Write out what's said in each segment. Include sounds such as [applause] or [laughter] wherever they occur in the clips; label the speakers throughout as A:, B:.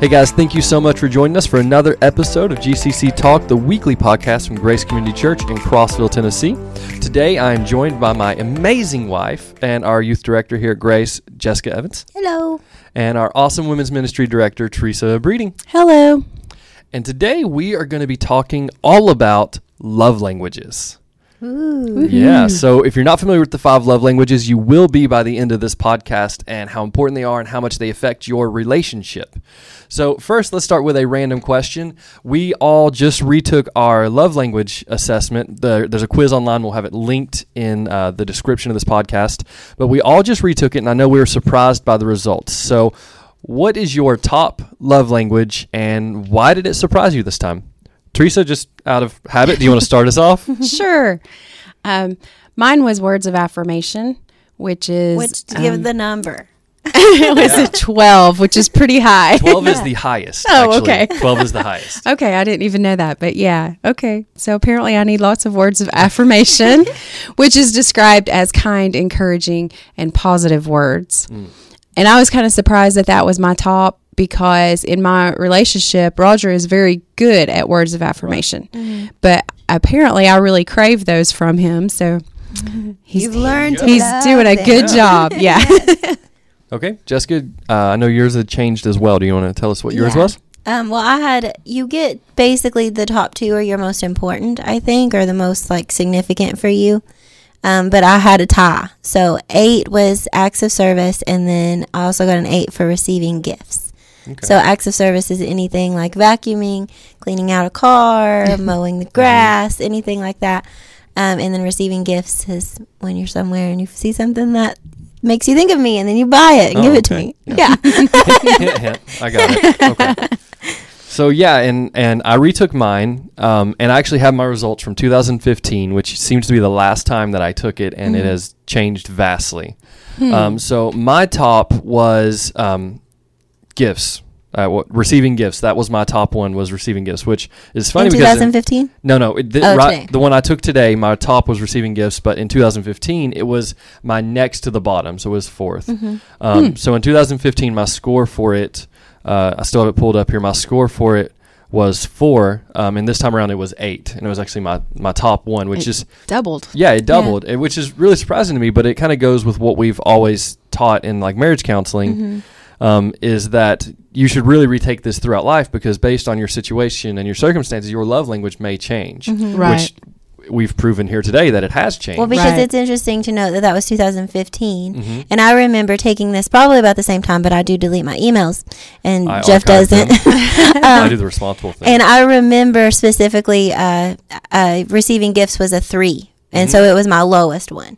A: Hey guys, thank you so much for joining us for another episode of GCC Talk, the weekly podcast from Grace Community Church in Crossville, Tennessee. Today I am joined by my amazing wife and our youth director here at Grace, Jessica Evans,
B: Hello.
A: and our awesome women's ministry director, Teresa Breeding.
C: Hello.
A: And today we are going to be talking all about love languages.
B: Ooh.
A: Yeah. So if you're not familiar with the five love languages, you will be by the end of this podcast and how important they are and how much they affect your relationship. So, first, let's start with a random question. We all just retook our love language assessment. The, there's a quiz online. We'll have it linked in uh, the description of this podcast. But we all just retook it, and I know we were surprised by the results. So, what is your top love language, and why did it surprise you this time? Teresa, just out of habit, do you want to start us off? [laughs]
C: Sure. Um, mine was words of affirmation, which is
B: Which give
C: um,
B: the number. [laughs]
C: it was a twelve, which is pretty high.
A: 12 is [laughs] the highest.
C: Oh,
A: actually.
C: okay.
A: 12 is the highest.
C: Okay, I didn't even know that, but yeah, okay. So apparently, I need lots of words of affirmation, which is described as kind, encouraging, and positive words. And I was kind of surprised that that was my top because in my relationship, Roger is very good at words of affirmation, but apparently, I really crave those from him. So he's
B: You've learned
C: he's doing a
B: them.
C: good job. [laughs] Yeah. [laughs]
A: Okay. Jessica, uh, I know yours had changed as well. Do you want to tell us what yours
B: Yeah.
A: was?
B: Um, well, I had you get basically the top two are your most important, I think, or the most like significant for you. Um, but I had a tie, so eight was acts of service, and then I also got an eight for receiving gifts.
A: Okay.
B: So acts of service is anything like vacuuming, cleaning out a car, [laughs] mowing the grass, anything like that. Um, and then receiving gifts is when you're somewhere and you see something that makes you think of me, and then you buy it and
A: Oh,
B: give it to me.
A: Yeah.
B: yeah. [laughs]
A: yeah, yeah, I got it. Okay. [laughs] So yeah, and and I retook mine, um, and I actually have my results from 2015, which seems to be the last time that I took it, and it has changed vastly. Um, so my top was um, gifts. Uh, what, receiving gifts. That was my top one. Was receiving gifts, which is funny
B: In
A: because
B: 2015.
A: No, no. It, the,
B: Oh,
A: right, the one I took today, my top was receiving gifts, but in 2015, it was my next to the bottom, so it was 4th
B: Mm-hmm.
A: Um, So in 2015, my score for it, uh, I still have it pulled up here. My score for it was four, um, and this time around it was eight, and it was actually my my top one, which
C: It
A: is
C: Doubled.
A: yeah, it doubled, eh, which is really surprising to me. But it kind of goes with what we've always taught in like marriage counseling,
B: Mm-hmm.
A: um, is that you should really retake this throughout life because based on your situation and your circumstances, your love language may change,
C: Right.
A: which we've proven here today that it has changed.
B: Well, because
C: Right.
B: it's interesting to note that that was 2015,
A: Mhm.
B: and I remember taking this probably about the same time, but I do delete my emails, and
A: I
B: Jeff doesn't. [laughs]
A: I
B: Um,
A: do the responsible thing.
B: and I remember specifically uh, uh, receiving gifts was a three, and
A: Mhm.
B: so it was my lowest one.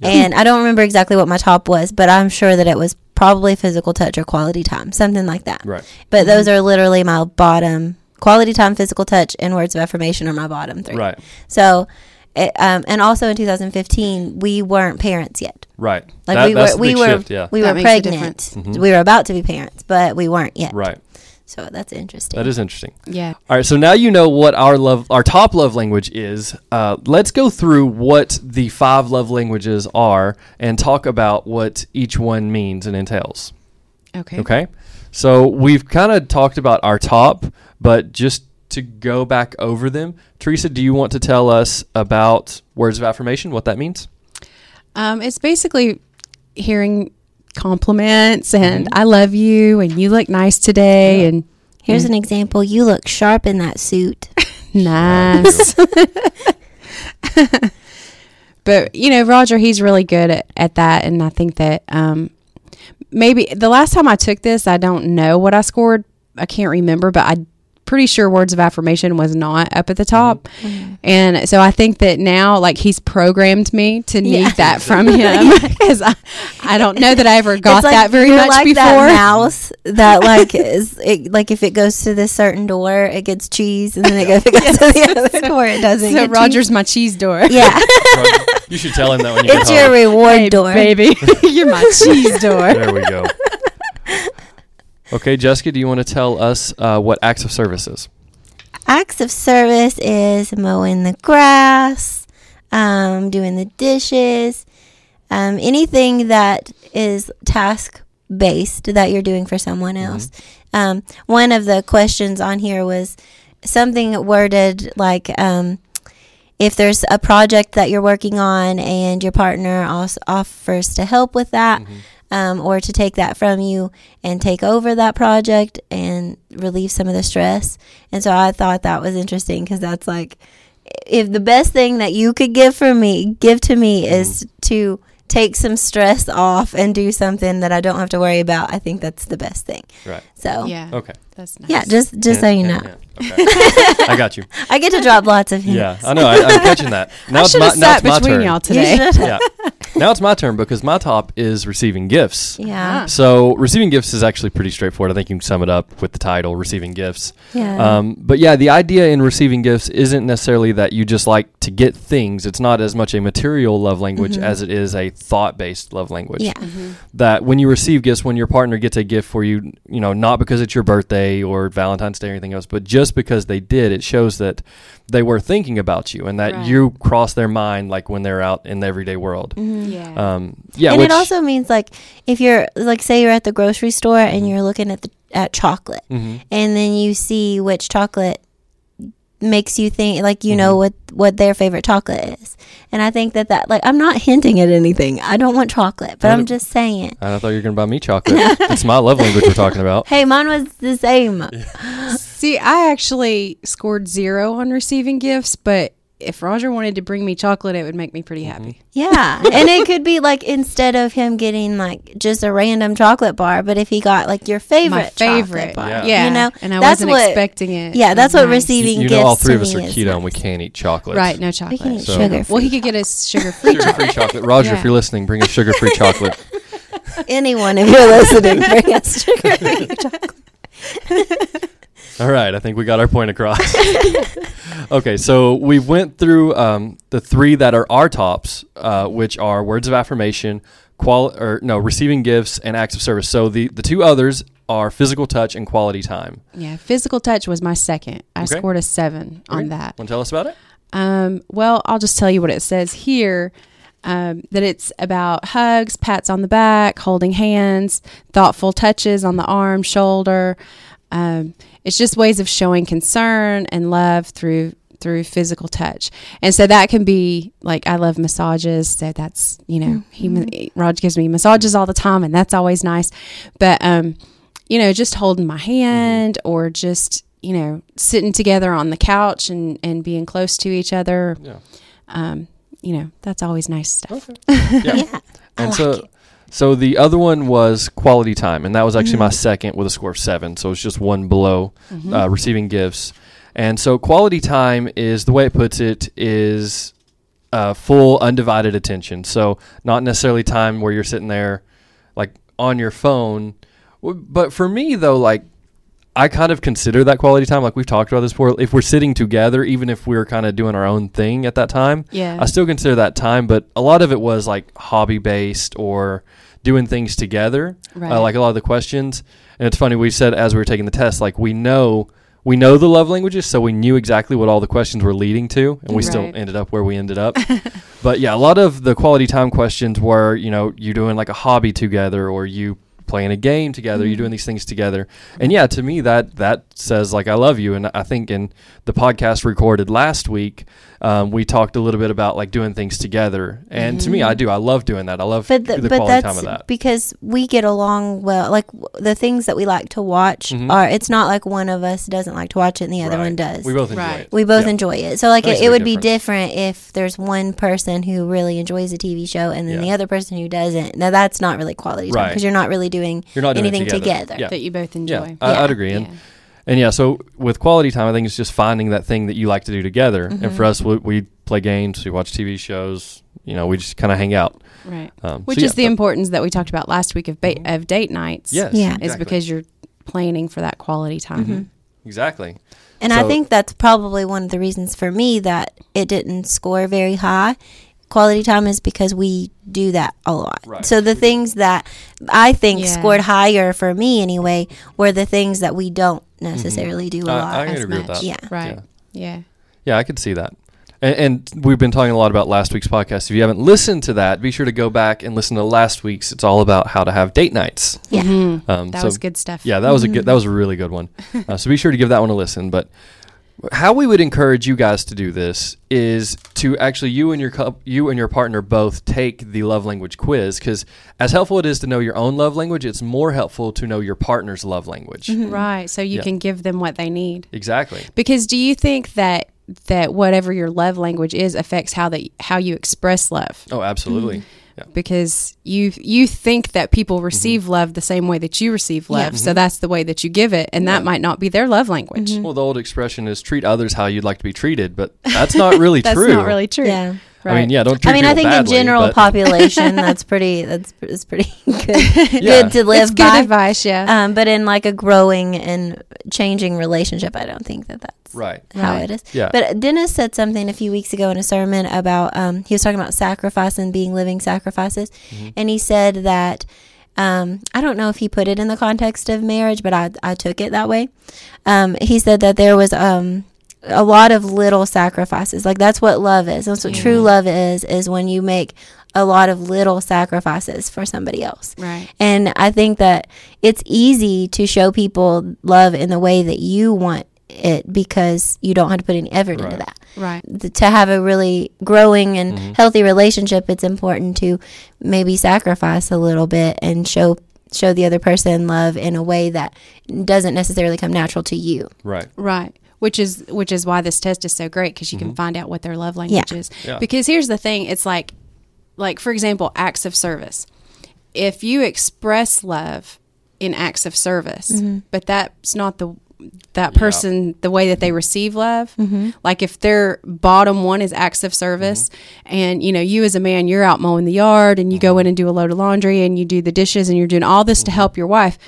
A: Yeah.
B: And I don't remember exactly what my top was, but I'm sure that it was probably physical touch or quality time, something like that.
A: right.
B: But those are literally my bottom. Quality time, physical touch, and words of affirmation are my bottom three.
A: Right.
B: So, it, um, and also in 2015, we weren't parents yet.
A: Right.
B: Like
A: That-
B: we
A: that's
B: were,
A: the
B: we were,
A: shift, yeah.
B: we
C: That
B: were
C: makes a
B: pregnant.
C: difference.
A: Mhm.
B: We were about to be parents, but we weren't yet.
A: Right.
B: So that's interesting.
A: That is interesting.
C: Yeah.
A: All right, so now you know what our love, our top love language is. Uh, let's go through what the five love languages are and talk about what each one means and entails.
C: Okay.
A: Okay, so we've kind of talked about our top, but just to go back over them, Teresa, do you want to tell us about words of affirmation? What that means?
C: Um, it's basically hearing compliments and I love you and you look nice today and
B: Here's an example. You look sharp in that suit. [laughs]
C: nice. [laughs] but you know, Roger, he's really good at, at that, and I think that um, maybe the last time I took this, I don't know what I scored. I can't remember, but I pretty sure words of affirmation was not up at the top. Mm-hmm. And so I think that now, like, he's programmed me to need
B: Yeah.
C: that from him [laughs] [laughs] because I, I don't know that I ever got
B: like
C: that very
B: you're
C: much
B: like
C: before.
B: That mouse that [laughs] like is it, like if it goes to this certain door, it gets cheese, and then it goes, if it goes to the other door, it doesn't.
C: so
B: get
C: Roger's my cheese door.
B: cheese. yeah,
A: you should tell him that when you
B: it's
A: get
B: your
A: home.
B: reward
C: Hey,
B: door.
C: baby. You're my cheese door.
A: There we go. Okay, Jessica, do you want to tell us uh, what acts of service is?
B: Acts of service is mowing the grass, um, doing the dishes, um, anything that is task based that you're doing for someone else. Um, one of the questions on here was something worded like, um, if there's a project that you're working on and your partner also offers to help with that um, or to take that from you and take over that project and relieve some of the stress. And so I thought that was interesting because that's like, if the best thing that you could give for me, give to me is to take some stress off and do something that I don't have to worry about, I think that's the best thing.
A: Right.
B: So,
C: Yeah.
A: Okay.
C: That's nice.
B: yeah, just just so you know.
A: Yeah, yeah. Okay. [laughs] I got you.
B: I get to drop lots of hints.
A: Yeah, I know. I, I'm catching that. [laughs] Now
C: I
A: it's
C: should
A: my
C: have
A: now
C: sat
A: it's my
C: between
A: turn.
C: y'all today.
B: should.
A: Yeah. Now it's my turn because my top is receiving gifts.
B: Yeah. Ah.
A: So receiving gifts is actually pretty straightforward. I think you can sum it up with the title, receiving gifts.
B: Yeah.
A: Um, but yeah, the idea in receiving gifts isn't necessarily that you just like to get things. It's not as much a material love language mm-hmm. as it is a thought-based love language.
B: yeah. Mm-hmm.
A: That when you receive gifts, when your partner gets a gift for you, you know, not because it's your birthday or Valentine's Day or anything else, but just because they did, it shows that they were thinking about you and that
C: Right.
A: you cross their mind like when they're out in the everyday world.
C: Yeah.
A: Um, yeah,
B: and
A: which,
B: it also means like if you're like say you're at the grocery store and you're looking at the at chocolate
A: Mhm.
B: and then you see which chocolate makes you think like you know what what their favorite chocolate is and i think that that like i'm not hinting at anything i don't want chocolate but
A: I
B: i'm just saying
A: I thought you were going to buy me chocolate. [laughs] it's my love language we're talking about.
B: hey mine was the same [laughs] [laughs]
C: See, I actually scored zero on receiving gifts, but if Roger wanted to bring me chocolate, it would make me pretty
A: Mm-hmm.
C: happy.
B: yeah [laughs] and it could be like instead of him getting like just a random chocolate bar but if he got like your favorite
C: My favorite.
B: chocolate bar
A: Yeah.
C: Yeah.
B: you know
C: and I
B: that's
C: wasn't
B: what
C: expecting it.
B: yeah that's
C: was
B: what
C: nice.
B: receiving
A: You
B: gifts
A: know, all three of us are
B: me is
A: keto and we can't eat chocolate.
C: Right, no chocolate.
B: we
C: chocolate.
B: can eat
A: So-
B: sugar
C: Well, he could get us sugar-free chocolate.
A: Sugar-free chocolate. Roger, if you're listening, bring us sugar-free [laughs] chocolate.
B: anyone if you're listening bring us [laughs] sugar free chocolate
A: All right, I think we got our point across. [laughs] okay, so we went through um, the three that are our tops, uh, which are words of affirmation, qual or no, receiving gifts and acts of service. So the the two others are physical touch and quality time.
C: Yeah, physical touch was my second. I
A: Okay.
C: scored a seven on
A: Okay.
C: that.
A: Want to tell us about it?
C: Um, well, I'll just tell you what it says here. Um, that it's about hugs, pats on the back, holding hands, thoughtful touches on the arm, shoulder. Um, it's just ways of showing concern and love through through physical touch, and so that can be like I love massages, so that's you know he Rod gives me massages all the time, and that's always nice. But um, you know, just holding my hand or just you know sitting together on the couch and and being close to each other.
A: Yeah.
C: Um, you know, that's always nice stuff.
A: Yeah. [laughs]
B: yeah I
A: and
B: like
A: so
B: it.
A: So the other one was quality time, and that was actually my
B: Mm-hmm.
A: second with a score of seven. So it's just one below
C: Mm-hmm.
A: uh, receiving gifts. And so quality time is the way it puts it is uh, full undivided attention. So not necessarily time where you're sitting there like on your phone. But for me though, like I kind of consider that quality time. Like we've talked about this before. If we're sitting together, even if we're kind of doing our own thing at that time,
C: Yeah.
A: I still consider that time. But a lot of it was like hobby based or doing things together.
C: Right.
A: Uh, like a lot of the questions. And it's funny we said as we were taking the test, like we know we know the love languages, so we knew exactly what all the questions were leading to, and we still ended up where we ended up. [laughs] but yeah, a lot of the quality time questions were, you know, you doing like a hobby together, or you playing a game together, You're mm. doing these things together. And yeah, to me that that says like I love you. And I think in the podcast recorded last week, um, we talked a little bit about like doing things together. And to me, I do. I love doing that. I love
B: but
A: the,
B: the, but
A: quality time
B: that's
A: of that.
B: because we get along well like the things that we like to watch
A: Mhm.
B: are it's not like one of us doesn't like to watch it and the other
A: Right.
B: one does
A: We both enjoy
C: Right.
A: it.
B: We both
A: Yeah.
B: enjoy it. So like it, it
A: big
B: would be different if there's one person who really enjoys a TV show and then
A: Yeah.
B: the other person who doesn't. Now that's not really quality time
A: Right.
B: because you're not really doing
A: You're not doing
B: anything
A: together.
B: together.
A: Yeah.
C: that you both enjoy.
A: I,
B: Yeah.
A: I'd agree. And,
C: Yeah.
A: And yeah, so with quality time, I think it's just finding that thing that you like to do together. And
B: Mm-hmm.
A: for us, we, we play games, we watch TV shows, you know, we just kind of hang out.
C: Right.
A: Um,
C: Which
A: so
C: is
A: yeah,
C: the
A: but-
C: importance that we talked about last week of ba- of date nights.
A: Yes.
B: Yeah.
C: Is because you're planning for that quality time.
B: Mm-hmm.
A: Exactly.
B: And I think that's probably one of the reasons for me that it didn't score very high. Quality time is because we do that a lot.
A: Right.
B: So the things that I think
C: Yeah.
B: scored higher for me anyway were the things that we don't necessarily do a
A: I-
B: lot
A: I
B: as
A: agree with
B: much.
A: that.
B: Yeah.
C: Right.
A: Yeah.
C: Yeah.
A: Yeah, I could see that. And, and we've been talking a lot about last week's podcast. If you haven't listened to that, be sure to go back and listen to last week's. It's all about how to have date nights.
B: Yeah.
A: Um,
C: That
A: so-
C: was good stuff.
A: Yeah, that was a good. That was a really good one. Uh, so be sure to give that one a listen. But how we would encourage you guys to do this is to actually you and your you and your partner both take the love language quiz because as helpful it is to know your own love language, it's more helpful to know your partner's love language. Mm-hmm.
C: Right. So you
A: Yeah.
C: can give them what they need.
A: Exactly.
C: Because do you think that that whatever your love language is affects how that how you express love?
A: Oh, absolutely. Mm-hmm. Yeah.
C: Because you you think that people mm-hmm. receive love the same way that you receive love, so mm-hmm. that's the way that you give it, and that might not be their love language. Mm-hmm.
A: Well, the old expression is treat others how you'd like to be treated, but that's not [laughs] really
C: That's
A: true.
C: not really true.
B: Yeah.
A: I mean, yeah, don't treat
B: I mean, I
A: people
B: think in
A: badly,
B: general
A: but-
B: population, [laughs] that's pretty. That's is pretty [laughs] good.
A: Yeah.
B: Good to live
C: It's good
B: by.
C: advice, yeah.
B: Um, but in like a growing and changing relationship, I don't think that that's
A: right.
B: how
C: Right.
B: it is.
A: Yeah.
B: But Dennis said something a few weeks ago in a sermon about um, he was talking about sacrifice and being living sacrifices,
A: Mm-hmm.
B: and he said that um, I don't know if he put it in the context of marriage, but I I took it that way. Um, he said that there was um, a lot of little sacrifices. Like that's what love is. That's what true love is. Is when you make a lot of little sacrifices for somebody else.
C: right.
B: And I think that it's easy to show people love in the way that you want it because you don't have to put any effort into that.
C: Right.
B: Th- To have a really growing and
A: Mm-hmm.
B: healthy relationship, it's important to maybe sacrifice a little bit and show show the other person love in a way that doesn't necessarily come natural to you.
A: Right.
C: Right. Which is which is why this test is so great because you can mm-hmm. find out what their love language is.
A: Yeah.
C: Because here's the thing, it's like like for example, acts of service. If you express love in acts of service, mm-hmm. but that's not the that person the way that they receive love mm-hmm. like if their bottom one is acts of service and you know you as a man you're out mowing the yard and you go in and do a load of laundry and you do the dishes and you're doing all this to help your wife.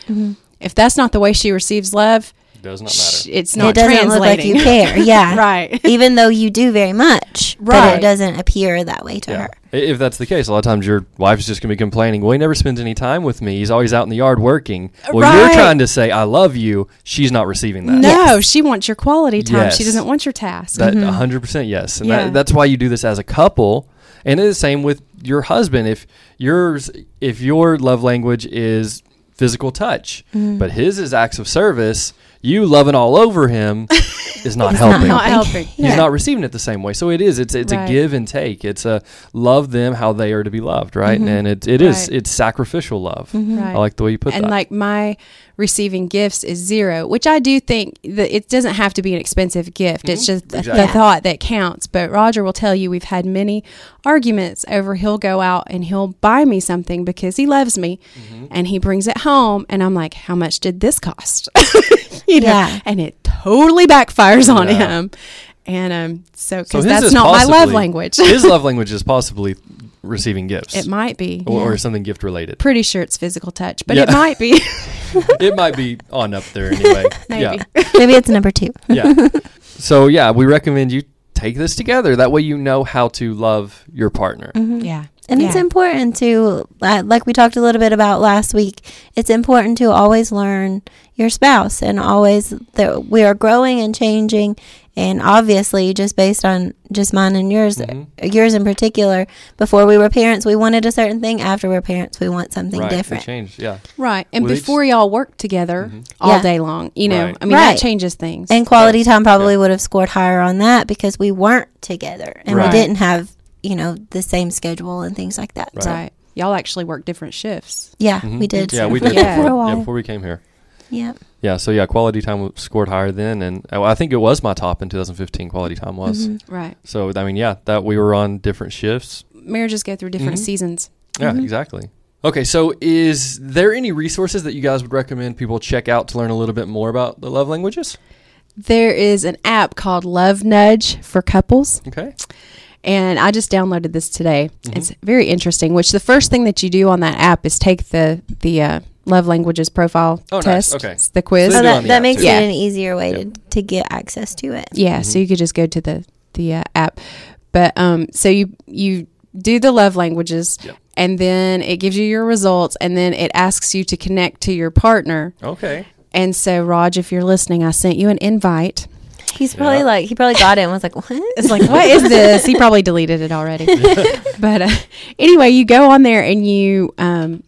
C: If that's not the way she receives love
A: Does not matter.
C: it's not
B: it doesn't look like you care. [laughs] Yeah.
C: right.
B: Even though you do very much, right. but
C: Right.
B: it doesn't appear that way to
A: Yeah.
B: her.
A: If that's the case, a lot of times your wife's just going to be complaining, well, he never spends any time with me. He's always out in the yard working. Well, you're trying to say, I love you. She's not receiving that.
C: No, she wants your quality time. She doesn't want your task.
A: That mm-hmm. 100% yes. And
C: Yeah.
A: that, that's why you do this as a couple. And it's the same with your husband. If yours, if your love language is physical touch, mm-hmm. but his is acts of service, you loving all over him [laughs] is not helping.
C: not
B: helping.
C: helping.
A: He's
B: Yeah.
A: not receiving it the same way. So it is. It's it's
C: Right.
A: a give and take. It's a love them how they are to be loved, right? Mm-hmm. And it it is
C: Right.
A: it's sacrificial love. Mm-hmm.
C: Right.
A: I like the way you put
C: and
A: that.
C: And like my receiving gifts is zero, which I do think that it doesn't have to be an expensive gift. It's mm-hmm. just the-
A: Exactly.
C: the thought that counts. But Roger will tell you we've had many arguments over he'll go out and he'll buy me something because he loves me
A: Mm-hmm.
C: and he brings it home and I'm like, how much did this cost? [laughs] you know,
B: Yeah.
C: and it totally backfires on
A: Yeah.
C: him. And um, so
A: So
C: because
A: his
C: that's
A: is
C: not my love language.
A: his [laughs] love language is possibly receiving gifts.
C: it might be.
A: or, or something gift related.
C: Pretty sure it's physical touch, but
A: Yeah.
C: it might be. [laughs]
A: it might be on up there anyway. [laughs]
C: Maybe.
A: Yeah.
B: Maybe it's number two.
A: yeah. So yeah, we recommend you take this together. That way you know how to love your partner.
C: yeah.
B: And it's important to, uh, like we talked a little bit about last week, it's important to always learn your spouse and always that we are growing and changing. And obviously, just based on just mine and yours,
A: Mhm.
B: yours in particular, before we were parents, we wanted a certain thing. After we're parents, we want something
A: right.
B: different.
A: They changed. Yeah.
C: Right. And
A: With each-
C: before y'all work together all
B: Yeah.
C: day long, you know,
A: Right.
C: I mean,
B: Right.
C: that changes things.
B: And quality
A: Yes.
B: time probably
A: Yeah.
B: would have scored higher on that because we weren't together and
A: Right.
B: we didn't have, you know, the same schedule and things like that. So,
C: right. Y'all actually work different shifts.
B: yeah,
A: Mhm.
B: we did.
A: Yeah, we did
C: Yeah. [laughs]
B: for
A: before,
B: a
A: yeah, before we came here.
B: Yeah.
A: Yeah, so yeah, quality time scored higher then, and uh, I think it was my top in 2015. Quality time was.
B: Mm-hmm.
C: Right.
A: So I mean, yeah, that we were on different shifts.
C: Marriages go through different
A: Mhm.
C: seasons.
A: Yeah,
B: Mm-hmm.
A: exactly. Okay, so is there any resources that you guys would recommend people check out to learn a little bit more about the love languages?
C: There is an app called Love Nudge for couples.
A: Okay.
C: And I just downloaded this today.
A: Mhm.
C: It's very interesting. Which the first thing that you do on that app is take the the uh, love languages profile
A: Oh, nice.
C: test.
A: Okay.
C: It's the quiz.
A: So
B: Oh,
A: they do on
B: that,
A: the
B: that makes
A: too.
C: Yeah.
B: it an easier way
A: Yep.
B: to, to get access to it.
C: Yeah, so you could just go to the the uh, app. But um, so you you do the love languages,
A: Yep.
C: and then it gives you your results, and then it asks you to connect to your partner.
A: Okay.
C: And so, Raj, if you're listening, I sent you an invite.
B: He's probably
A: Yeah.
B: like he probably got it and was like, "What?"
C: It's like, what is this? He probably deleted it already. [laughs] but uh, anyway, you go on there and you um,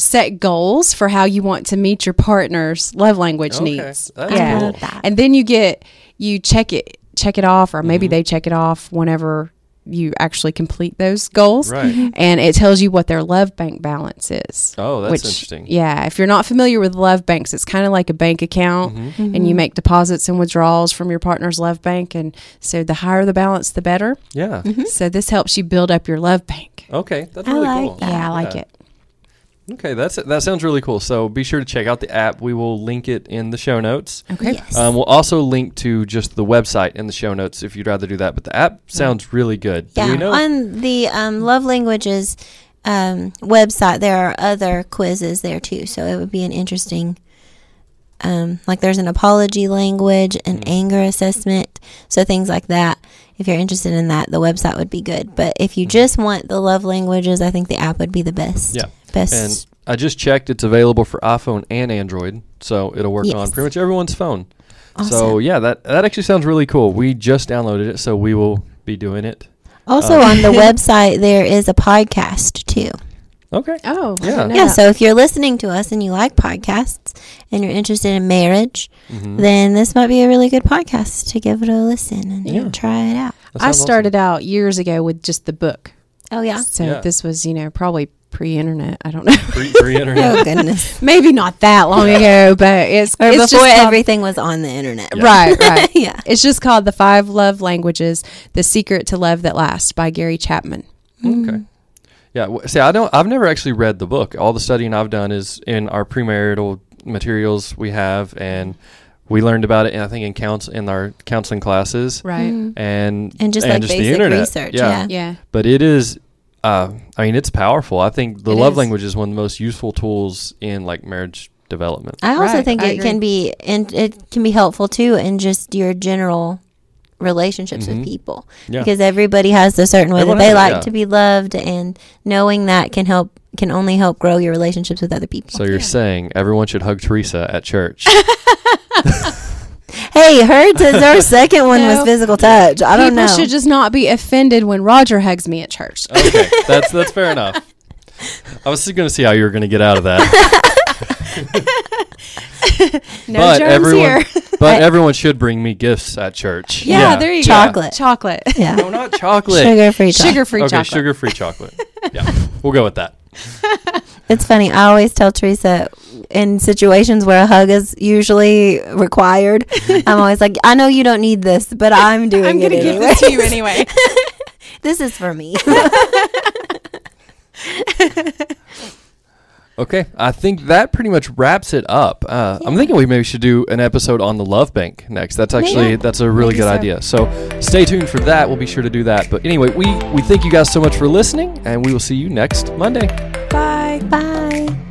C: set goals for how you want to meet your partner's love language
A: Okay,
C: needs.
A: that's
C: yeah,
A: cool.
C: and then you get you check it check it off, or
A: Mm-hmm.
C: maybe they check it off whenever you actually complete those goals.
A: Right. Mhm.
C: And it tells you what their love bank balance is.
A: Oh, that's
C: which,
A: interesting.
C: Yeah, if you're not familiar with love banks, it's kind of like a bank account,
A: Mm-hmm.
C: and you make deposits and withdrawals from your partner's love bank, and so the higher the balance, the better.
A: Yeah.
C: So this helps you build up your love bank.
A: Okay, that's
B: I
A: really
B: like
A: cool.
B: that.
C: Yeah, I like
A: Yeah.
C: it.
A: Okay, that's that sounds really cool. So be sure to check out the app. We will link it in the show notes.
C: Okay.
B: Yes.
A: Um, we'll also link to just the website in the show notes if you'd rather do that. But the app sounds really good. Do
B: yeah.
A: we know?
B: On the um, Love Languages um, website, there are other quizzes there too. So it would be an interesting. Um, like there's an apology language, an
A: Mm-hmm.
B: anger assessment, so things like that. If you're interested in that, the website would be good. But if
A: Mm-hmm.
B: you just want the love languages, I think the app would be the best.
A: Yeah.
B: Best.
A: and I just checked; it's available for iPhone and Android, so it'll work on pretty much everyone's phone. So yeah, that that actually sounds really cool. We just downloaded it, so we will be doing it.
B: also
A: uh,
B: on the [laughs] website, there is a podcast too.
A: Okay.
C: Oh,
A: Yeah.
B: Yeah, so if you're listening to us and you like podcasts and you're interested in marriage,
A: Mhm.
B: then this might be a really good podcast to give it a listen and
A: Yeah.
B: try it out.
C: I
A: sounds awesome.
C: started out years ago with just the book.
B: Oh yeah.
C: So
A: Yeah.
C: this was, you know, probably pre-internet. I don't know.
A: free, free internet.
B: Oh goodness. [laughs]
C: Maybe not that long ago, but it's
B: Or
C: it's
B: before
C: just called-
B: everything was on the internet.
A: Yeah.
C: Right, right. [laughs]
B: yeah.
C: It's just called The Five Love Languages: The Secret to Love That Lasts by Gary Chapman.
A: Okay. Yeah. w- See, I don't. I've never actually read the book. All the studying I've done is in our premarital materials we have, and we learned about it. And I think in counts in our counseling classes,
C: Right.
B: Mhm.
A: and
B: And just like basic research, yeah.
C: Yeah.
A: But it is. Uh, I mean, it's powerful. I think the
C: It
A: love
C: is.
A: language is one of the most useful tools in like marriage development.
B: I also
C: Right,
B: think
C: I
B: it
C: agree.
B: can be and it can be helpful too in just your general relationships
A: Mhm.
B: with people.
A: Yeah.
B: Because everybody has a certain way
A: Everyone
B: that they
A: has
B: like
A: yeah.
B: to be loved and knowing that can help can only help grow your relationships with other people.
A: So you're
C: Yeah.
A: saying everyone should hug Teresa at church? [laughs] [laughs]
B: Hey, her t- her [laughs] second one was physical touch. I don't
C: People
B: know.
C: should just not be offended when Roger hugs me at church.
A: okay, that's [laughs] that's fair enough. I was just going to see how you were going to get out of that. [laughs]
C: No
A: but
C: germs
A: everyone,
C: here.
A: but everyone should bring me gifts at church.
C: Yeah, there you
B: Chocolate.
C: go. Chocolate.
B: yeah.
A: No, not chocolate.
B: Sugar free.
C: Sugar free
A: okay,
C: chocolate.
A: sugar free chocolate. yeah, we'll go with that.
B: It's funny. I always tell Teresa in situations where a hug is usually required, I'm [laughs] always like, I know you don't need this, but I'm doing it.
C: I'm going to give
B: anyway.
C: this to you anyway. [laughs]
B: this is for me. [laughs]
A: Okay, I think that pretty much wraps it up. Uh, I'm thinking we maybe should do an episode on the Love Bank next. That's actually
B: Yeah.
A: that's a really good
C: so.
A: idea. So stay tuned for that. We'll be sure to do that. But anyway, we we thank you guys so much for listening, and we will see you next Monday.
B: Bye.